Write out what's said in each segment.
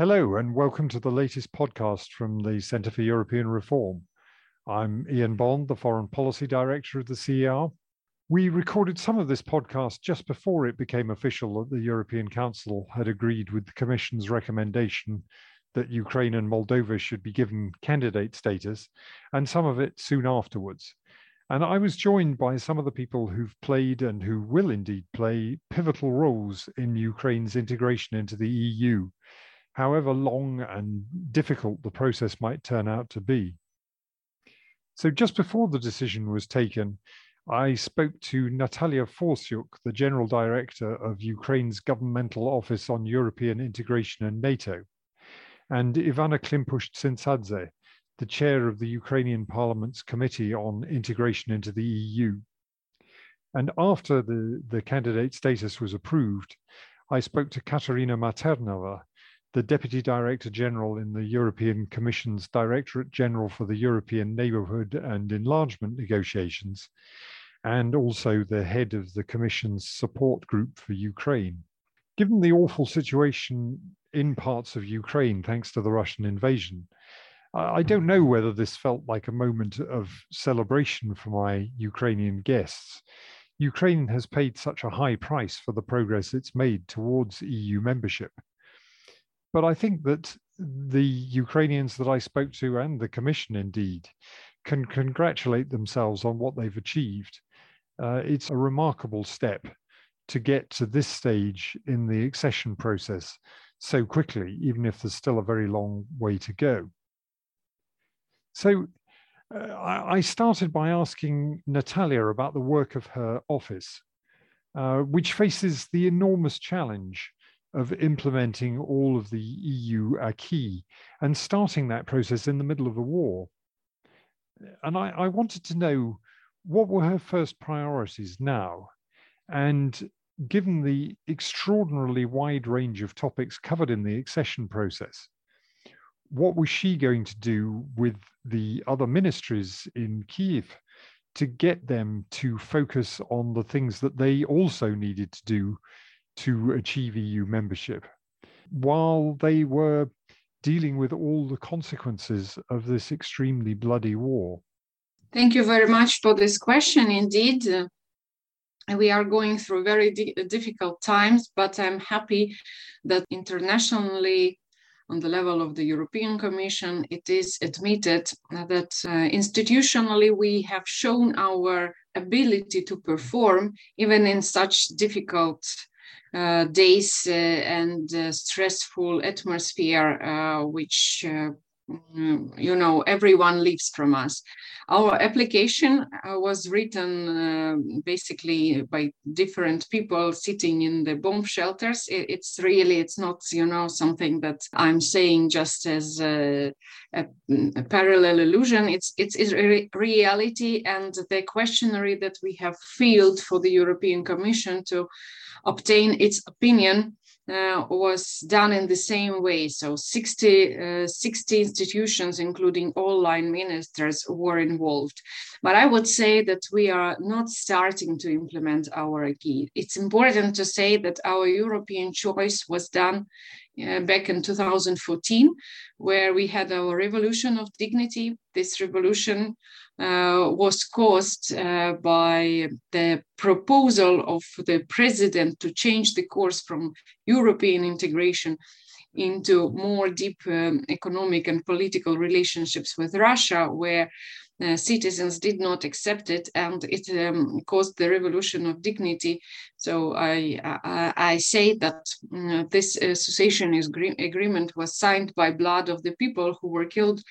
Hello, and welcome to the latest podcast from the Centre for European Reform. I'm Ian Bond, the Foreign Policy Director of the CER. We recorded some of this podcast just before it became official that the European Council had agreed with the Commission's recommendation that Ukraine and Moldova should be given candidate status, and some of it soon afterwards. And I was joined by some of the people who've played and who will indeed play pivotal roles in Ukraine's integration into the EU however long and difficult the process might turn out to be. So, just before the decision was taken, I spoke to Natalia Forsyuk, the General Director of Ukraine's Governmental Office on European Integration and NATO, and Ivana Klimpush-Tsintsadze, the Chair of the Ukrainian Parliament's Committee on Integration into the EU. And after the, the candidate status was approved, I spoke to Katerina Mathernová, the Deputy Director General in the European Commission's Directorate General for the European Neighbourhood and Enlargement negotiations, and also the head of the Commission's support group for Ukraine. Given the awful situation in parts of Ukraine thanks to the Russian invasion, I don't know whether this felt like a moment of celebration for my Ukrainian guests. Ukraine has paid such a high price for the progress it's made towards EU membership. But I think that the Ukrainians that I spoke to and the Commission indeed can congratulate themselves on what they've achieved. Uh, it's a remarkable step to get to this stage in the accession process so quickly, even if there's still a very long way to go. So uh, I started by asking Natalia about the work of her office, uh, which faces the enormous challenge of implementing all of the EU acquis and starting that process in the middle of a war. And I, I wanted to know what were her first priorities now? And given the extraordinarily wide range of topics covered in the accession process, what was she going to do with the other ministries in Kiev to get them to focus on the things that they also needed to do to achieve EU membership, while they were dealing with all the consequences of this extremely bloody war? Thank you very much for this question. Indeed, uh, we are going through very di- difficult times, but I'm happy that internationally, on the level of the European Commission, it is admitted that uh, institutionally we have shown our ability to perform even in such difficult days uh, and uh, stressful atmosphere, uh, which you know everyone lives from us. Our application uh, was written uh, basically by different people sitting in the bomb shelters. It, it's really it's not you know something that i'm saying just as a, a, a parallel illusion. It's it's, it's a reality and the questionnaire that we have filled for the european commission to obtain its opinion uh, was done in the same way. So 60, uh, 60 institutions, including all line ministers, were involved. But I would say that we are not starting to implement our acquis. It's important to say that our European choice was done uh, back in 2014, where we had our revolution of dignity. This revolution uh, was caused uh, by the proposal of the president to change the course from European integration into more deep um, economic and political relationships with Russia, where uh, citizens did not accept it, and it um, caused the revolution of dignity. So I I, I say that uh, this association agreement was signed by blood of the people who were killed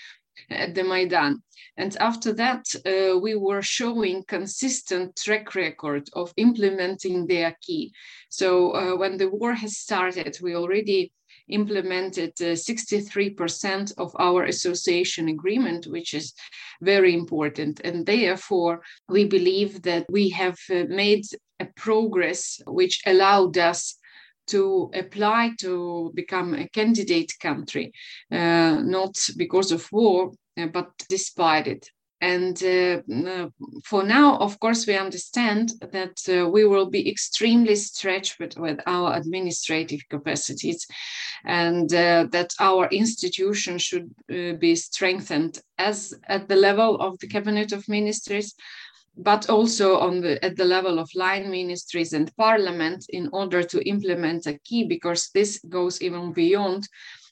at the Maidan. And after that, uh, we were showing consistent track record of implementing the acquis. So uh, when the war has started, we already implemented uh, 63% of our association agreement, which is very important. And therefore, we believe that we have uh, made a progress which allowed us to apply to become a candidate country, uh, not because of war, uh, but despite it. And uh, uh, for now, of course, we understand that uh, we will be extremely stretched with, with our administrative capacities and uh, that our institution should uh, be strengthened as at the level of the Cabinet of Ministers, but also on the, at the level of line ministries and parliament in order to implement acquis, because this goes even beyond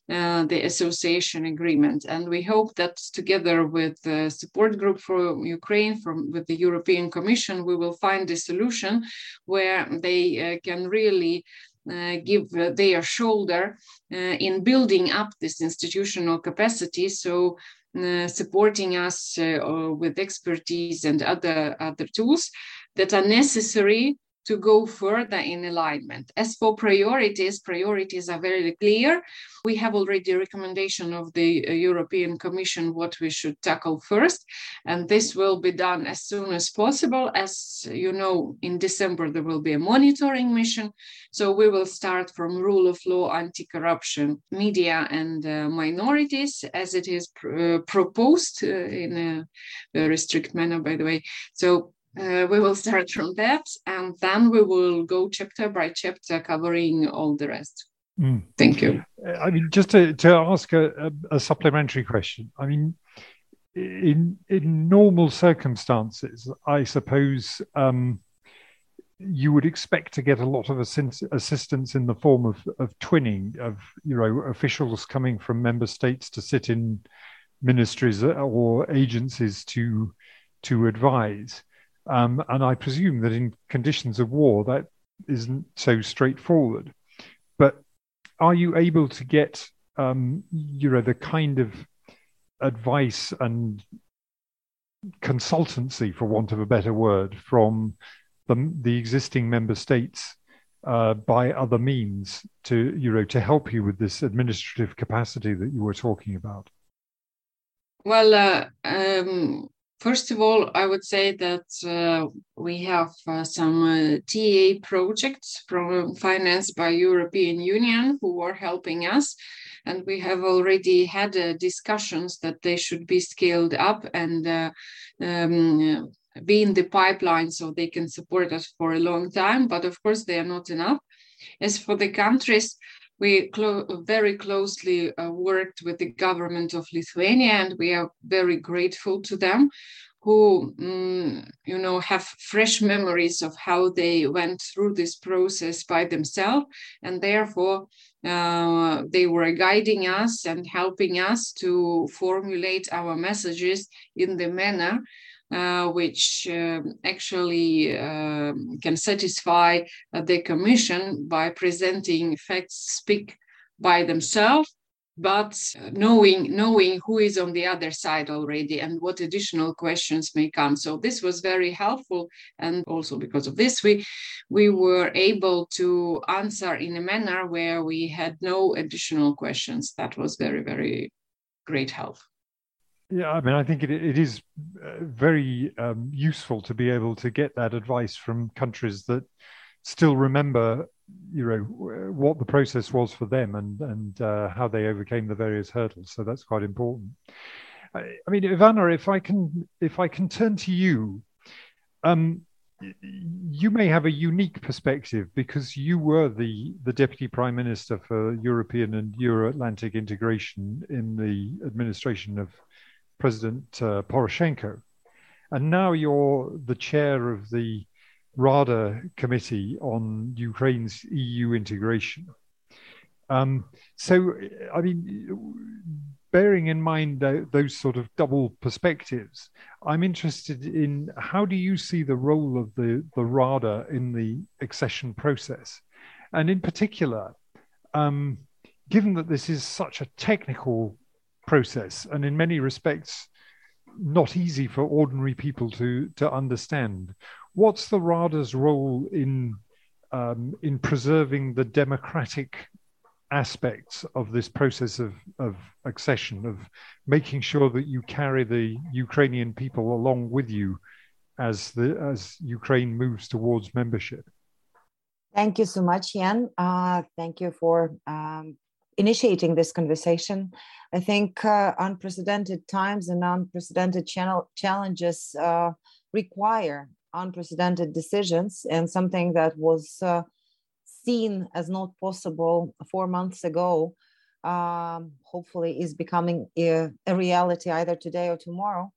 uh, the association agreement. And we hope that together with the support group for Ukraine from with the European Commission, we will find a solution where they uh, can really uh, give their shoulder uh, in building up this institutional capacity. So uh, supporting us with expertise and other other tools that are necessary to go further in alignment. As for priorities, priorities are very clear. We have already a recommendation of the uh, European Commission what we should tackle first, and this will be done as soon as possible. As you know, in December there will be a monitoring mission, so we will start from rule of law, anti-corruption, media, and uh, minorities as it is pr uh, proposed uh, in a very strict manner, by the way. So uh, we will start from that and then we will go chapter by chapter covering all the rest. Mm. Thank you. Uh, I mean, just to, to ask a, a, a, supplementary question. I mean, in in normal circumstances, I suppose um, you would expect to get a lot of assistance in the form of, of twinning of you know officials coming from member states to sit in ministries or agencies to to advise. Um, and I presume that in conditions of war, that isn't so straightforward. But are you able to get, um, you know, the kind of advice and consultancy, for want of a better word, from the, the existing member states uh, by other means to, you know, to help you with this administrative capacity that you were talking about? Well, uh, um, First of all, I would say that uh, we have uh, some uh, TA projects from financed by European Union who are helping us, and we have already had uh, discussions that they should be scaled up and uh, um, be in the pipeline so they can support us for a long time. But of course, they are not enough. As for the countries, we clo- very closely uh, worked with the government of Lithuania, and we are very grateful to them, who um, you know have fresh memories of how they went through this process by themselves, and therefore uh, they were guiding us and helping us to formulate our messages in the manner which uh, actually uh, can satisfy uh, the commission by presenting facts speak by themselves but knowing knowing who is on the other side already and what additional questions may come. So this was very helpful and also because of this we we were able to answer in a manner where we had no additional questions. That was very very great help yeah, I mean, I think it, it is uh, very um, useful to be able to get that advice from countries that still remember, you know, what the process was for them and and uh, how they overcame the various hurdles. So that's quite important. I, I mean, Ivana, if I can, if I can turn to you, um, you may have a unique perspective because you were the, the deputy prime minister for European and Euro Atlantic integration in the administration of President uh, Poroshenko. And now you're the chair of the Rada Committee on Ukraine's EU integration. Um, so, I mean, bearing in mind those sort of double perspectives, I'm interested in how do you see the role of the, the RADA in the accession process? And in particular, um, given that this is such a technical process and in many respects not easy for ordinary people to to understand. What's the RADA's role in um, in preserving the democratic aspects of this process of, of accession, of making sure that you carry the Ukrainian people along with you as the as Ukraine moves towards membership. Thank you so much, Jan. Uh, thank you for um, initiating this conversation. I think uh, unprecedented times and unprecedented channel challenges uh, require unprecedented decisions, and something that was uh, seen as not possible four months ago. Um, hopefully, is becoming a, a reality either today or tomorrow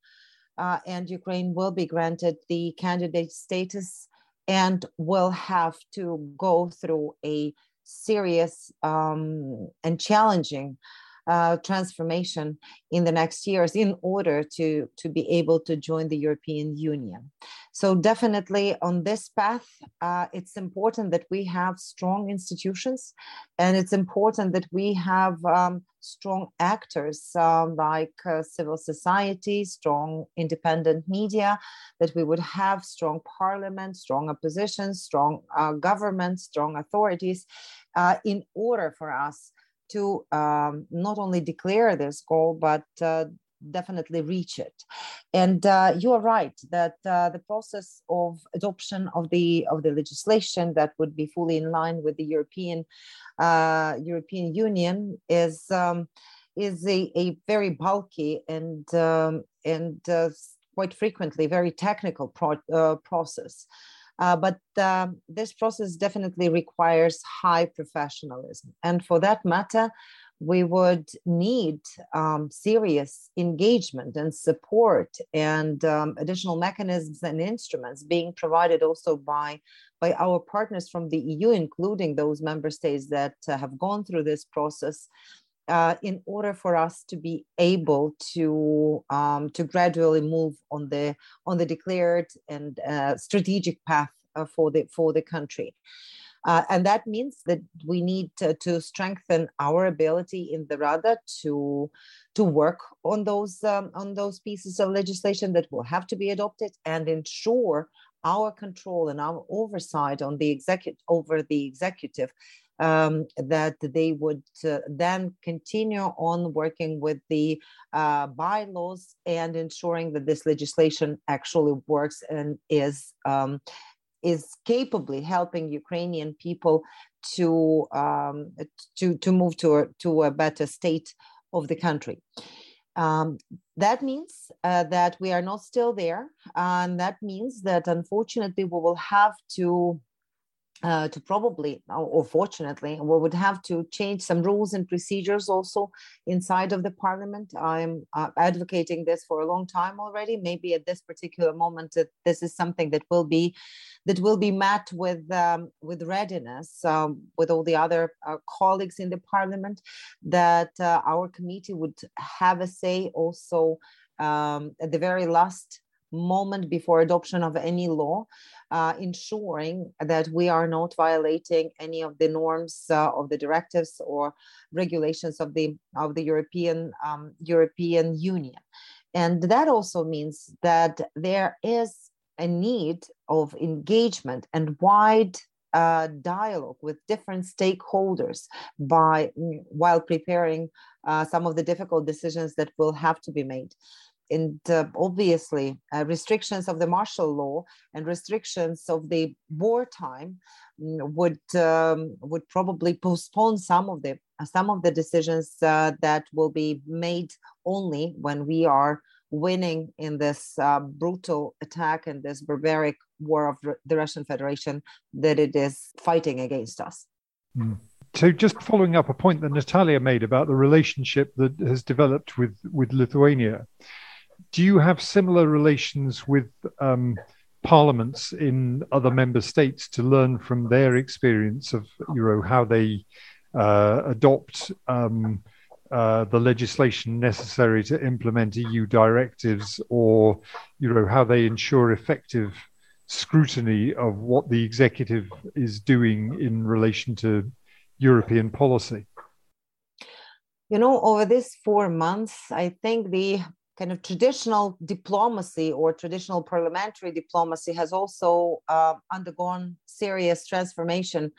uh, and Ukraine will be granted the candidate status and will have to go through a serious um, and challenging uh, transformation in the next years in order to, to be able to join the European Union. So, definitely on this path, uh, it's important that we have strong institutions and it's important that we have um, strong actors um, like uh, civil society, strong independent media, that we would have strong parliament, strong opposition, strong uh, government, strong authorities uh, in order for us to um, not only declare this goal, but uh, definitely reach it. And uh, you are right that uh, the process of adoption of the of the legislation that would be fully in line with the European uh, European Union is um, is a, a very bulky and um, and uh, quite frequently very technical pro- uh, process. Uh, but uh, this process definitely requires high professionalism. And for that matter, we would need um, serious engagement and support and um, additional mechanisms and instruments being provided also by by our partners from the EU, including those member states that uh, have gone through this process, uh, in order for us to be able to um, to gradually move on the on the declared and uh, strategic path uh, for the for the country. Uh, and that means that we need to, to, strengthen our ability in the Rada to to work on those um, on those pieces of legislation that will have to be adopted and ensure our control and our oversight on the executive over the executive um, that they would uh, then continue on working with the uh, bylaws and ensuring that this legislation actually works and is um, is capably helping Ukrainian people to um, to to move to a, to a better state of the country. Um, that means uh, that we are not still there, and that means that unfortunately we will have to uh, to probably or fortunately we would have to change some rules and procedures also inside of the parliament. I'm uh, advocating this for a long time already. Maybe at this particular moment this is something that will be that will be met with um, with readiness um, with all the other uh, colleagues in the parliament that uh, our committee would have a say also um, at the very last moment before adoption of any law, uh, ensuring that we are not violating any of the norms uh, of the directives or regulations of the of the European um, European Union, and that also means that there is a need of engagement and wide uh, dialogue with different stakeholders by while preparing uh, some of the difficult decisions that will have to be made and uh, obviously uh, restrictions of the martial law and restrictions of the wartime mm, would um, would probably postpone some of the some of the decisions uh, that will be made only when we are winning in this uh, brutal attack and this barbaric war of the Russian Federation that it is fighting against us. Mm. So, just following up a point that Natalia made about the relationship that has developed with with Lithuania, do you have similar relations with um, parliaments in other member states to learn from their experience of know how they uh, adopt um, uh, the legislation necessary to implement EU directives, or you know how they ensure effective scrutiny of what the executive is doing in relation to European policy? You know, over these four months, I think the kind of traditional diplomacy or traditional parliamentary diplomacy has also uh, undergone serious transformation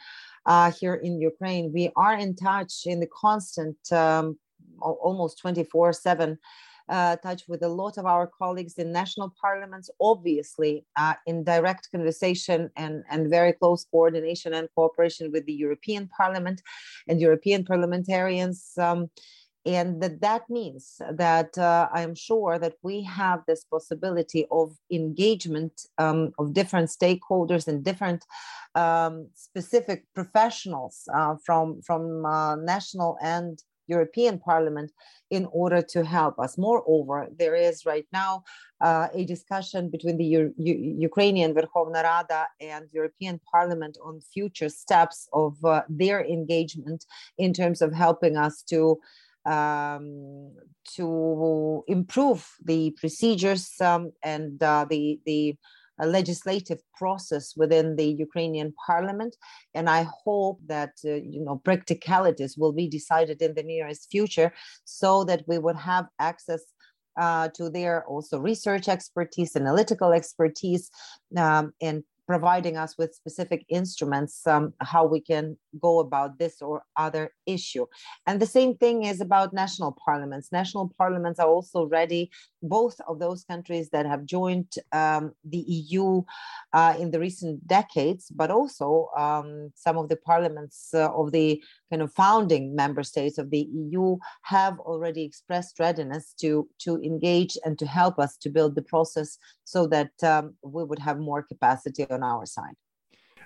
uh, here in Ukraine. We are in touch in the constant, um, almost 24 7 uh, touch with a lot of our colleagues in national parliaments, obviously uh, in direct conversation and, and very close coordination and cooperation with the European Parliament and European parliamentarians. Um, and that that means that uh, i am sure that we have this possibility of engagement um, of different stakeholders and different um, specific professionals uh, from from uh, national and European Parliament in order to help us. Moreover, there is right now uh, a discussion between the U- U- Ukrainian Verkhovna Rada and European Parliament on future steps of uh, their engagement in terms of helping us to um, to improve the procedures um, and uh, the the a legislative process within the Ukrainian parliament. And I hope that, uh, you know, practicalities will be decided in the nearest future so that we would have access uh, to their also research expertise, analytical expertise, um, and providing us with specific instruments um, how we can go about this or other issue. And the same thing is about national parliaments. National parliaments are also ready. Both of those countries that have joined um, the eu uh, in the recent decades but also um, some of the parliaments uh, of the kind of founding member states of the eu have already expressed readiness to to engage and to help us to build the process so that um, we would have more capacity on our side.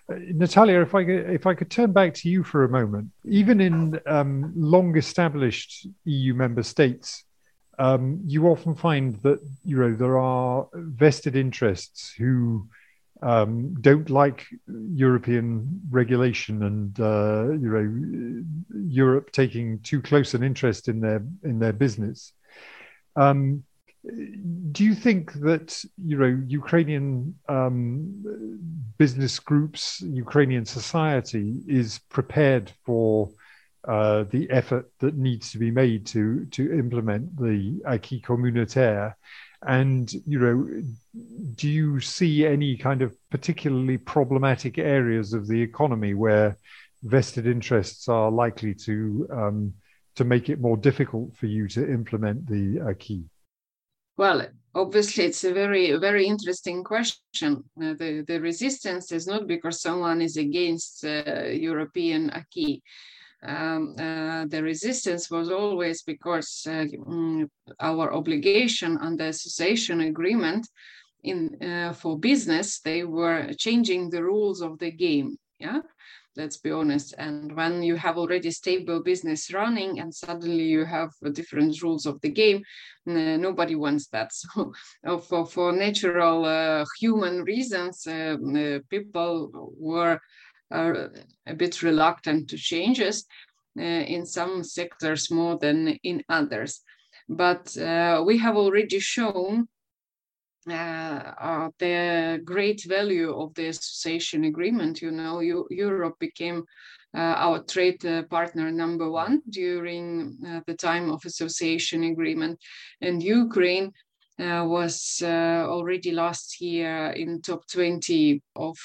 Uh, Natalia, if I could, if I could turn back to you for a moment, even in um, long-established EU member states, um, you often find that you know there are vested interests who um, don't like European regulation and uh, you know Europe taking too close an interest in their in their business. Um, do you think that you know Ukrainian um, business groups, Ukrainian society is prepared for uh, the effort that needs to be made to to implement the acquis communautaire? And you know, do you see any kind of particularly problematic areas of the economy where vested interests are likely to um, to make it more difficult for you to implement the acquis? Well, obviously, it's a very, very interesting question. Uh, the, the resistance is not because someone is against uh, European acquis. Um, uh, the resistance was always because uh, mm, our obligation under association agreement in uh, for business, they were changing the rules of the game. Yeah, let's be honest and when you have already stable business running and suddenly you have different rules of the game uh, nobody wants that. So uh, for, for natural uh, human reasons uh, uh people were uh, a bit reluctant to changes in some sectors more than in others. But we have already shown uh, uh, the great value of the association agreement. You know, you, Europe became uh, our trade uh, partner number one during uh, the time of association agreement, and Ukraine uh, was already last year in top 20 of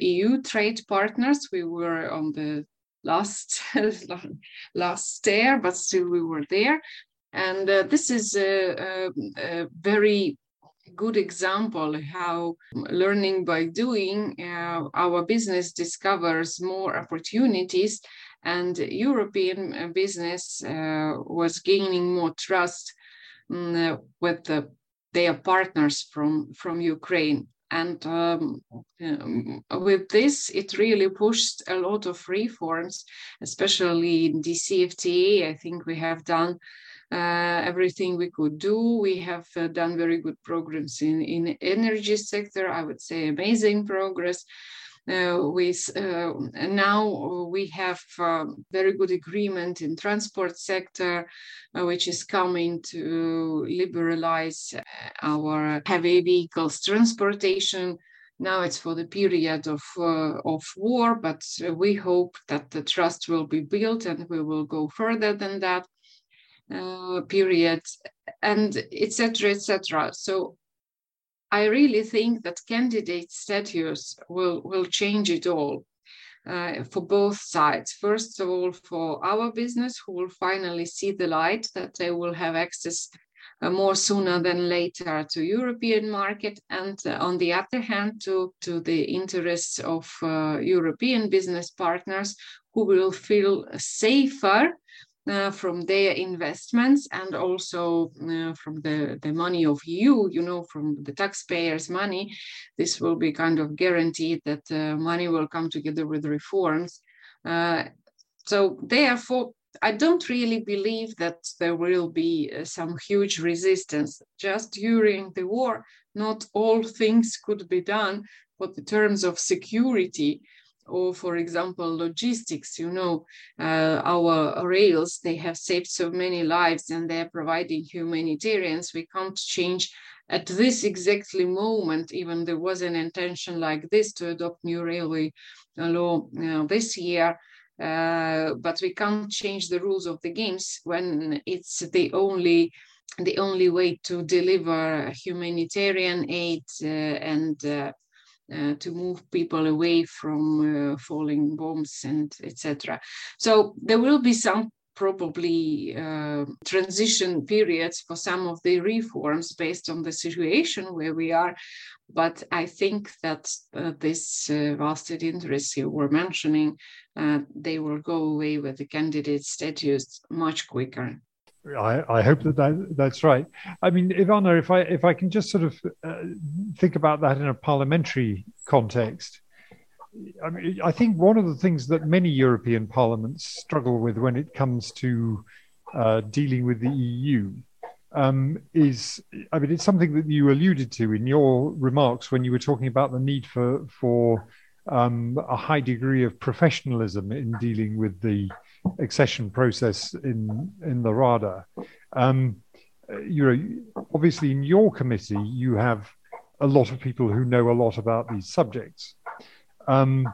EU trade partners. We were on the last last stair, but still we were there. And this is a, a, a very good example how learning by doing uh, our business discovers more opportunities and european uh, business uh, was gaining more trust um, with the, their partners from from ukraine. And um, um, with this it really pushed a lot of reforms especially in DCFTA i think we have done everything we could do. We have uh, done very good progress in in energy sector. I would say amazing progress. Uh, with uh, now we have um, very good agreement in transport sector, uh, which is coming to liberalize uh, our heavy vehicles transportation. Now it's for the period of of war, but we hope that the trust will be built and we will go further than that uh, period and etc etc so i really think that candidate status will will change it all uh, for both sides. First of all, for our business, who will finally see the light that they will have access uh, more sooner than later to European market, and uh, on the other hand, to, to the interests of European business partners who will feel safer from their investments and also uh, from the, the money of you, you know, from the taxpayers' money, this will be kind of guaranteed that uh, money will come together with reforms. Uh, so therefore, I don't really believe that there will be uh, some huge resistance. Just during the war, not all things could be done, but the terms of security or for example logistics you know uh, our rails they have saved so many lives and they're providing humanitarians. We can't change at this exactly moment even there was an intention like this to adopt new railway law this year uh, but we can't change the rules of the games when it's the only the only way to deliver humanitarian aid uh, and uh, to move people away from uh, falling bombs and etc. So there will be some probably uh, transition periods for some of the reforms based on the situation where we are. But I think that uh, this uh, vested interest you were mentioning, uh, they will go away with the candidate status much quicker. I, I, hope that, that that's right. I mean, Ivana, if I if I can just sort of uh, think about that in a parliamentary context, I mean, I think one of the things that many European parliaments struggle with when it comes to uh, dealing with the EU um, is, I mean, it's something that you alluded to in your remarks when you were talking about the need for for um, a high degree of professionalism in dealing with the accession process in in the Rada. Um, you know, obviously in your committee you have a lot of people who know a lot about these subjects. Um,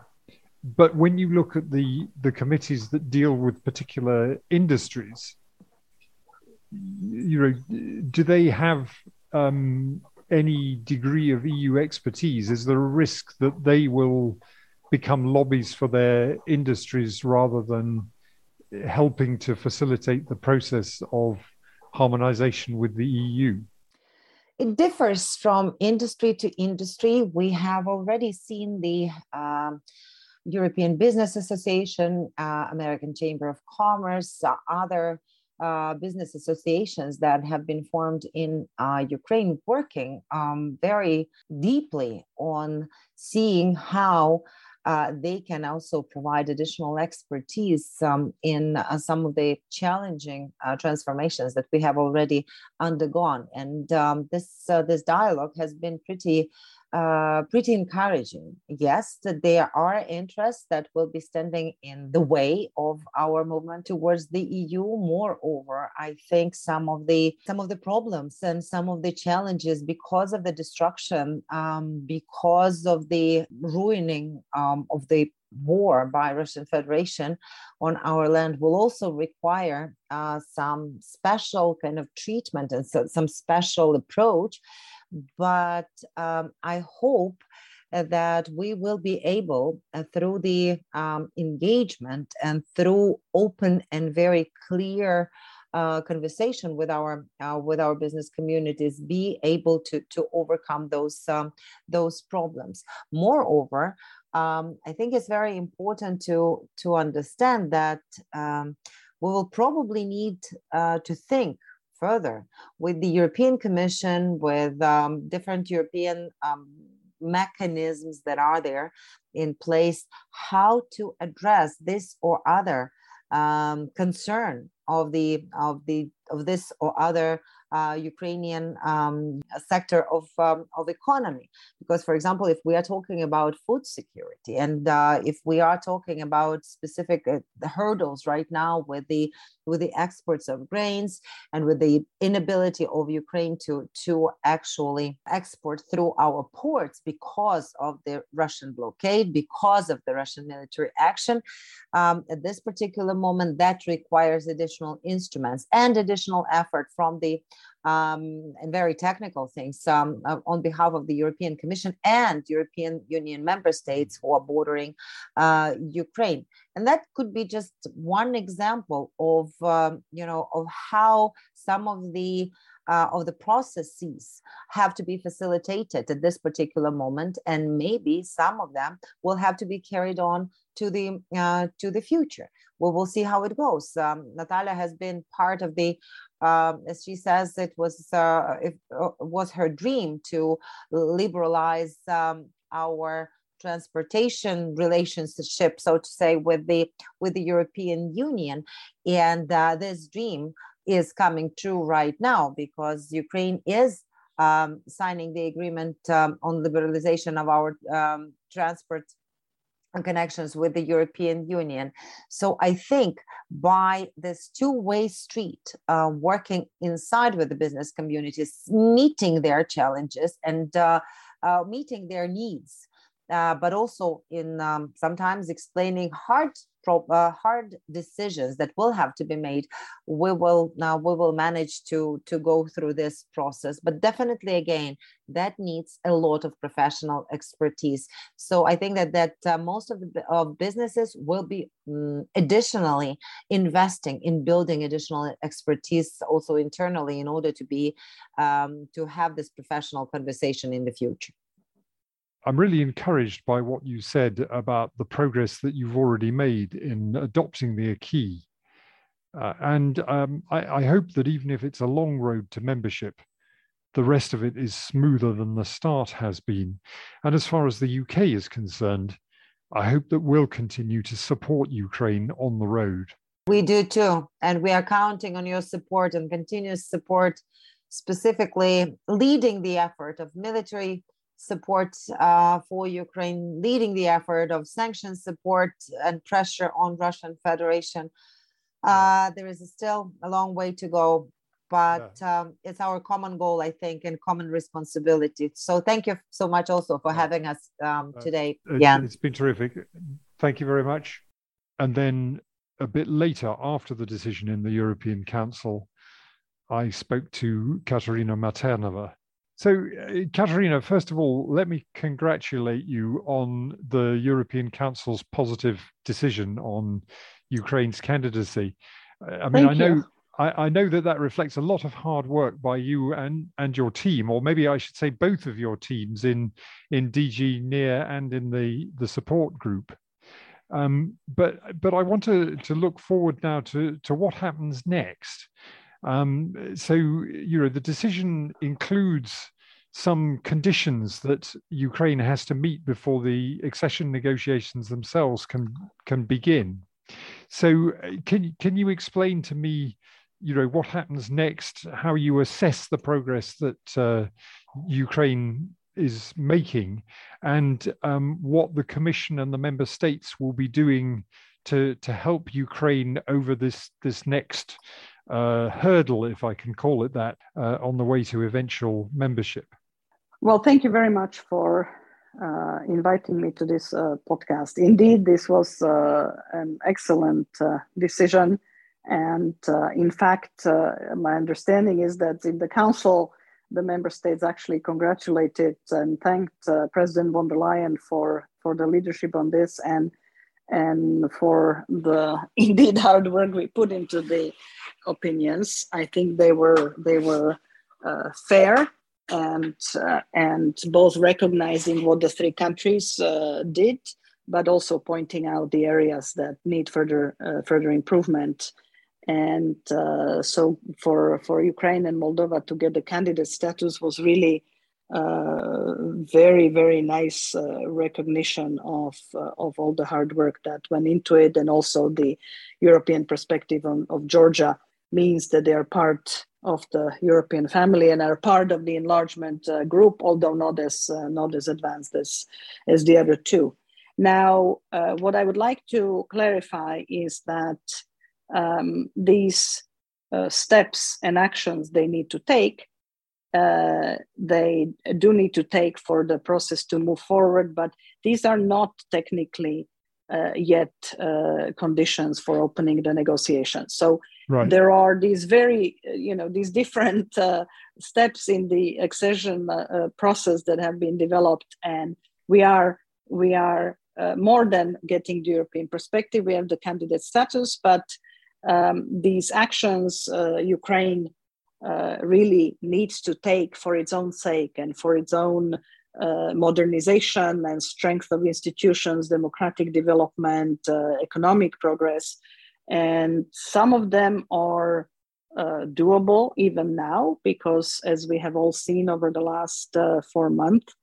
but when you look at the the committees that deal with particular industries, you know, do they have um, any degree of EU expertise? Is there a risk that they will become lobbies for their industries rather than helping to facilitate the process of harmonization with the EU? It differs from industry to industry. We have already seen the um, European Business Association, uh, American Chamber of Commerce, uh, other uh, business associations that have been formed in uh, Ukraine working um, very deeply on seeing how uh, they can also provide additional expertise um, in uh, some of the challenging uh, transformations that we have already undergone. And um, this uh, this dialogue has been pretty uh, pretty encouraging. Yes, there are interests that will be standing in the way of our movement towards the EU. Moreover, I think some of the some of the problems and some of the challenges because of the destruction, um, because of the ruining um, of the war by Russian Federation on our land will also require uh, some special kind of treatment and so, some special approach but um, I hope that we will be able, uh, through the um, engagement and through open and very clear uh, conversation with our uh, with our business communities, be able to to overcome those um, those problems. Moreover, um, I think it's very important to to understand that um, we will probably need uh, to think further. With the European Commission, with um, different European um, mechanisms that are there in place, how to address this or other um, concern of the of the of this or other Ukrainian um, sector of, um, of economy. Because, for example, if we are talking about food security and uh, if we are talking about specific uh, hurdles right now with the with the exports of grains and with the inability of Ukraine to to actually export through our ports because of the Russian blockade, because of the Russian military action, um, at this particular moment, that requires additional instruments and additional effort from the um, and very technical things um, uh, on behalf of the European Commission and European Union member states who are bordering uh, Ukraine. And that could be just one example of, um, you know, of how some of the uh, of the processes have to be facilitated at this particular moment, and maybe some of them will have to be carried on to the uh, to the future. Well, we'll see how it goes. Um, Natalia has been part of the, uh, as she says, it was uh, it uh, was her dream to liberalize um, our transportation relationship, so to say, with the with the European Union, and uh, this dream is coming true right now because Ukraine is um, signing the agreement um, on liberalization of our um, transport connections with the European Union. So I think by this two-way street, uh, working inside with the business communities, meeting their challenges and uh, uh, meeting their needs, uh, but also in um, sometimes explaining hard uh, hard decisions that will have to be made we will now we will manage to to go through this process. But definitely again that needs a lot of professional expertise. So i think that that uh, most of the businesses will be um, additionally investing in building additional expertise also internally in order to be um, to have this professional conversation in the future I'm really encouraged by what you said about the progress that you've already made in adopting the acquis. Uh, and um, I, I, hope that even if it's a long road to membership, the rest of it is smoother than the start has been. And as far as the UK is concerned, I hope that we'll continue to support Ukraine on the road. We do too. And we are counting on your support and continuous support, specifically leading the effort of military support uh, for Ukraine, leading the effort of sanctions support and pressure on Russian Federation. Uh, there is still a long way to go, but yeah. um, it's our common goal, I think, and common responsibility. So thank you so much also for having us um, uh, today. Uh, yeah, it's been terrific. Thank you very much. And then a bit later, after the decision in the European Council, I spoke to Katerina Mathernová, so, uh, Katerina, first of all, let me congratulate you on the European Council's positive decision on Ukraine's candidacy. Uh, I mean, Thank I know. I, I, know that that reflects a lot of hard work by you and, and your team, or maybe I should say both of your teams in in DG NEAR and in the the support group. Um, but but I want to to look forward now to to what happens next. Um, so, you know, the decision includes some conditions that Ukraine has to meet before the accession negotiations themselves can can begin. So, uh, can can you explain to me, you know, what happens next? How you assess the progress that uh, Ukraine is making, and um, what the Commission and the member states will be doing to to help Ukraine over this this next uh, hurdle, if I can call it that, uh, on the way to eventual membership. Well, thank you very much for uh, inviting me to this uh, podcast. Indeed, this was uh, an excellent uh, decision. And in fact, my understanding is that in the Council, the member states actually congratulated and thanked President von der Leyen for, for the leadership on this and and for the indeed hard work we put into the opinions. I think they were they were uh, fair and uh, and both recognizing what the three countries uh, did, but also pointing out the areas that need further uh, further improvement. And uh, so for for Ukraine and Moldova to get the candidate status was really uh, very very nice uh, recognition of uh, of all the hard work that went into it. And also the european perspective on, of georgia means that they are part of the european family and are part of the enlargement uh, group although not as uh, not as advanced as as the other two. Now uh, what i would like to clarify is that um, these steps and actions they need to take uh, they do need to take for the process to move forward, but these are not technically uh, yet uh, conditions for opening the negotiations. So right. there are these very, you know, these different uh, steps in the accession uh, uh, process that have been developed, and we are we are uh, more than getting the European perspective. We have the candidate status, but um, these actions Ukraine really needs to take for its own sake and for its own uh, modernization and strength of institutions, democratic development, uh, economic progress. And some of them are uh, doable even now, because as we have all seen over the last uh, four months,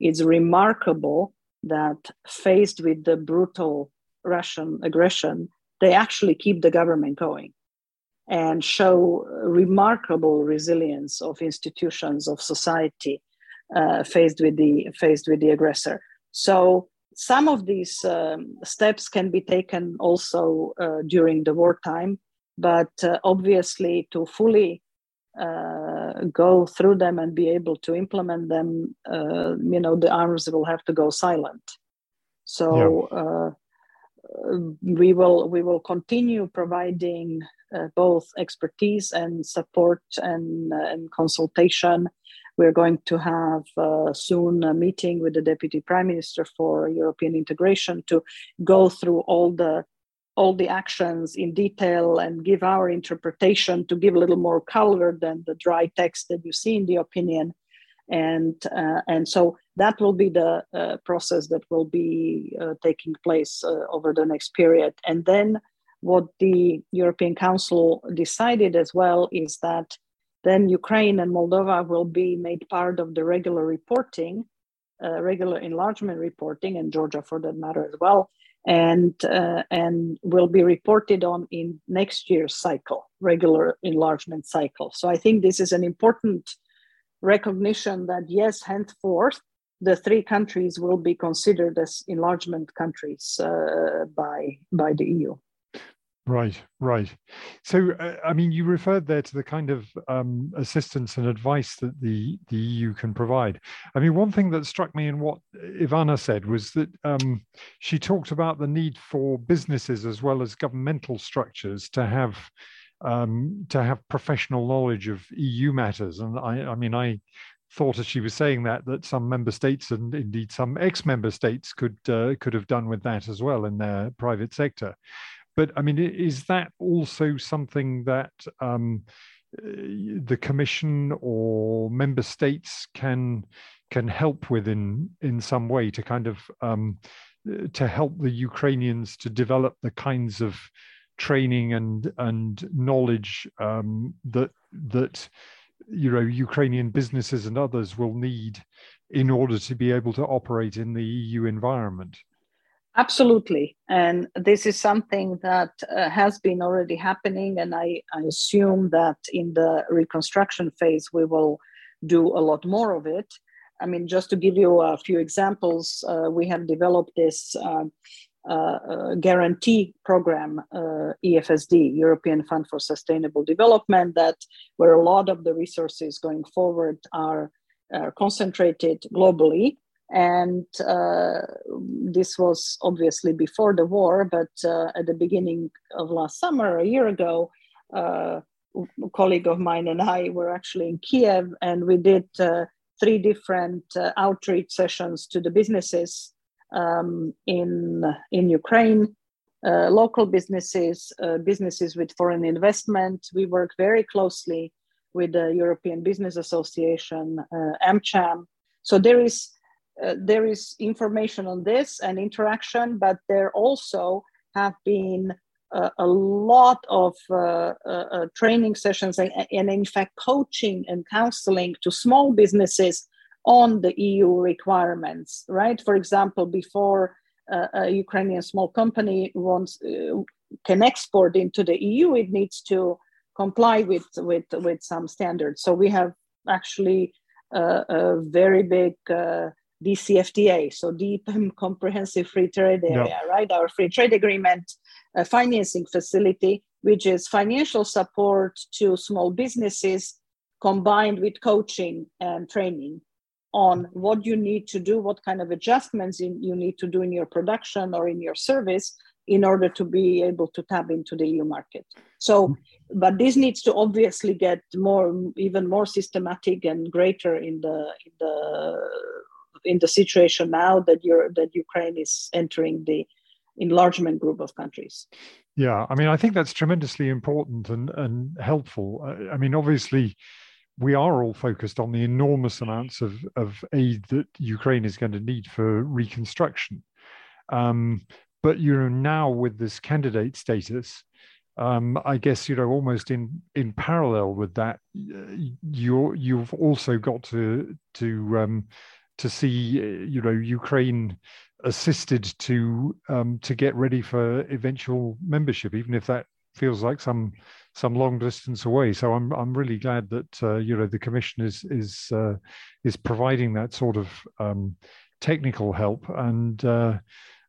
it's remarkable that faced with the brutal Russian aggression, they actually keep the government going and show remarkable resilience of institutions of society uh, faced with the faced with the aggressor. So some of these um, steps can be taken also uh, during the wartime, but uh, obviously to fully uh, go through them and be able to implement them, uh, you know, the arms will have to go silent. So. Yeah. we will we will continue providing both expertise and support and, and consultation. We're going to have uh, soon a meeting with the Deputy Prime Minister for European integration to go through all the all the actions in detail and give our interpretation to give a little more color than the dry text that you see in the opinion. And uh, and so that will be the uh, process that will be uh, taking place uh, over the next period. And then what the european council decided as well is that then Ukraine and Moldova will be made part of the regular reporting, uh, regular enlargement reporting, and Georgia for that matter as well, and uh, and will be reported on in next year's cycle, regular enlargement cycle. So I think this is an important recognition that yes, henceforth the three countries will be considered as enlargement countries uh, by by the EU. Right, right. So, uh, I mean, you referred there to the kind of um, assistance and advice that the, the EU can provide. I mean, one thing that struck me in what Ivanna said was that um, she talked about the need for businesses as well as governmental structures to have um, to have professional knowledge of EU matters. And I, I mean, I thought as she was saying that that some member states and indeed some ex-member states could uh, could have done with that as well in their private sector. But I mean, is that also something that um, the Commission or member states can can help with in in some way to kind of um, to help the Ukrainians to develop the kinds of training and and knowledge um, that that you know Ukrainian businesses and others will need in order to be able to operate in the EU environment. Absolutely. And this is something that uh, has been already happening. And I, I, assume that in the reconstruction phase, we will do a lot more of it. I mean, just to give you a few examples, uh, we have developed this um, uh, uh, guarantee program, uh, EFSD, European Fund for Sustainable Development, that where a lot of the resources going forward are concentrated globally and uh, this was obviously before the war, but uh, at the beginning of last summer, a year ago, uh, a colleague of mine and I were actually in Kiev, and we did uh, three different uh, outreach sessions to the businesses um, in in Ukraine. Uh, local businesses, businesses with foreign investment. We work very closely with the European Business Association, AmCham. So there is uh, there is information on this and interaction, but there also have been uh, a lot of uh, uh, uh training sessions and, and, in fact, coaching and counseling to small businesses on the EU requirements, right? For example, before a Ukrainian small company wants can export into the EU, it needs to comply with with with some standards. So we have actually a very big DCFTA, so Deep and Comprehensive Free Trade Area, yep. right? Our free trade agreement uh, financing facility, which is financial support to small businesses combined with coaching and training. on what you need to do, what kind of adjustments in, you need to do in your production or in your service in order to be able to tap into the EU market. So, but this needs to obviously get more, even more systematic and greater in the in the in the situation now that you're that Ukraine is entering the enlargement group of countries. Yeah, I mean, I think that's tremendously important and and helpful. I mean, obviously, we are all focused on the enormous amounts of of aid that Ukraine is going to need for reconstruction. Um, but you know, now with this candidate status, um, I guess you know almost in in parallel with that, you you've also got to to um, to see you know Ukraine assisted to um, to get ready for eventual membership, even if that feels like some some long distance away. So I'm I'm really glad that uh, you know the Commission is is uh, is providing that sort of um, technical help, and uh,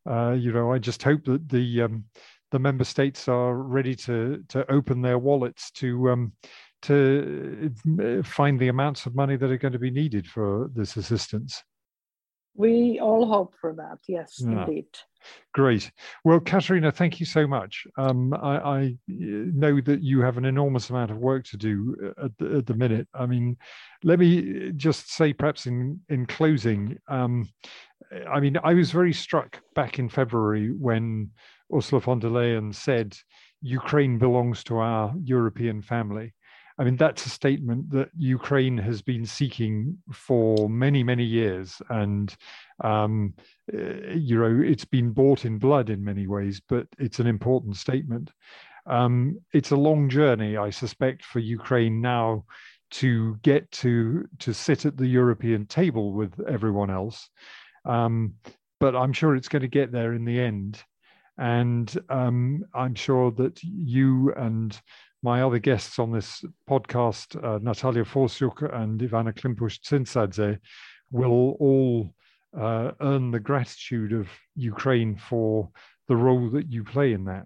uh you know I just hope that the um, the member states are ready to to open their wallets to um, to uh, find the amounts of money that are going to be needed for this assistance. We all hope for that. Yes, yeah. indeed. Great. Well, Katarina, thank you so much. Um, I, I, know that you have an enormous amount of work to do at the, at the minute. I mean, let me just say, perhaps in in closing, um, I mean, I was very struck back in February when Ursula von der Leyen said, "Ukraine belongs to our European family." I mean, that's a statement that Ukraine has been seeking for many, many years. And, um, eh, you know, it's been bought in blood in many ways, but it's an important statement. Um, it's a long journey, I suspect, for Ukraine now to get to to sit at the European table with everyone else. Um, but I'm sure it's going to get there in the end. And um, I'm sure that you and my other guests on this podcast, uh, Natalia Forsyuk and Ivanna Klympush-Tsintsadze, will all uh, earn the gratitude of Ukraine for the role that you play in that.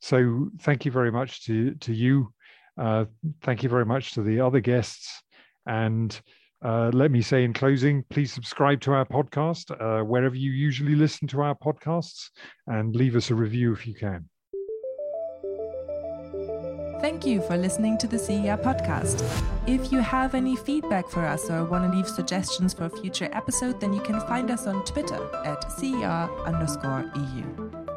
So thank you very much to, to you. Uh, thank you very much to the other guests. And uh, let me say in closing, please subscribe to our podcast uh, wherever you usually listen to our podcasts and leave us a review if you can. Thank you for listening to the CER podcast. If you have any feedback for us or want to leave suggestions for a future episode, then you can find us on Twitter at CER underscore EU.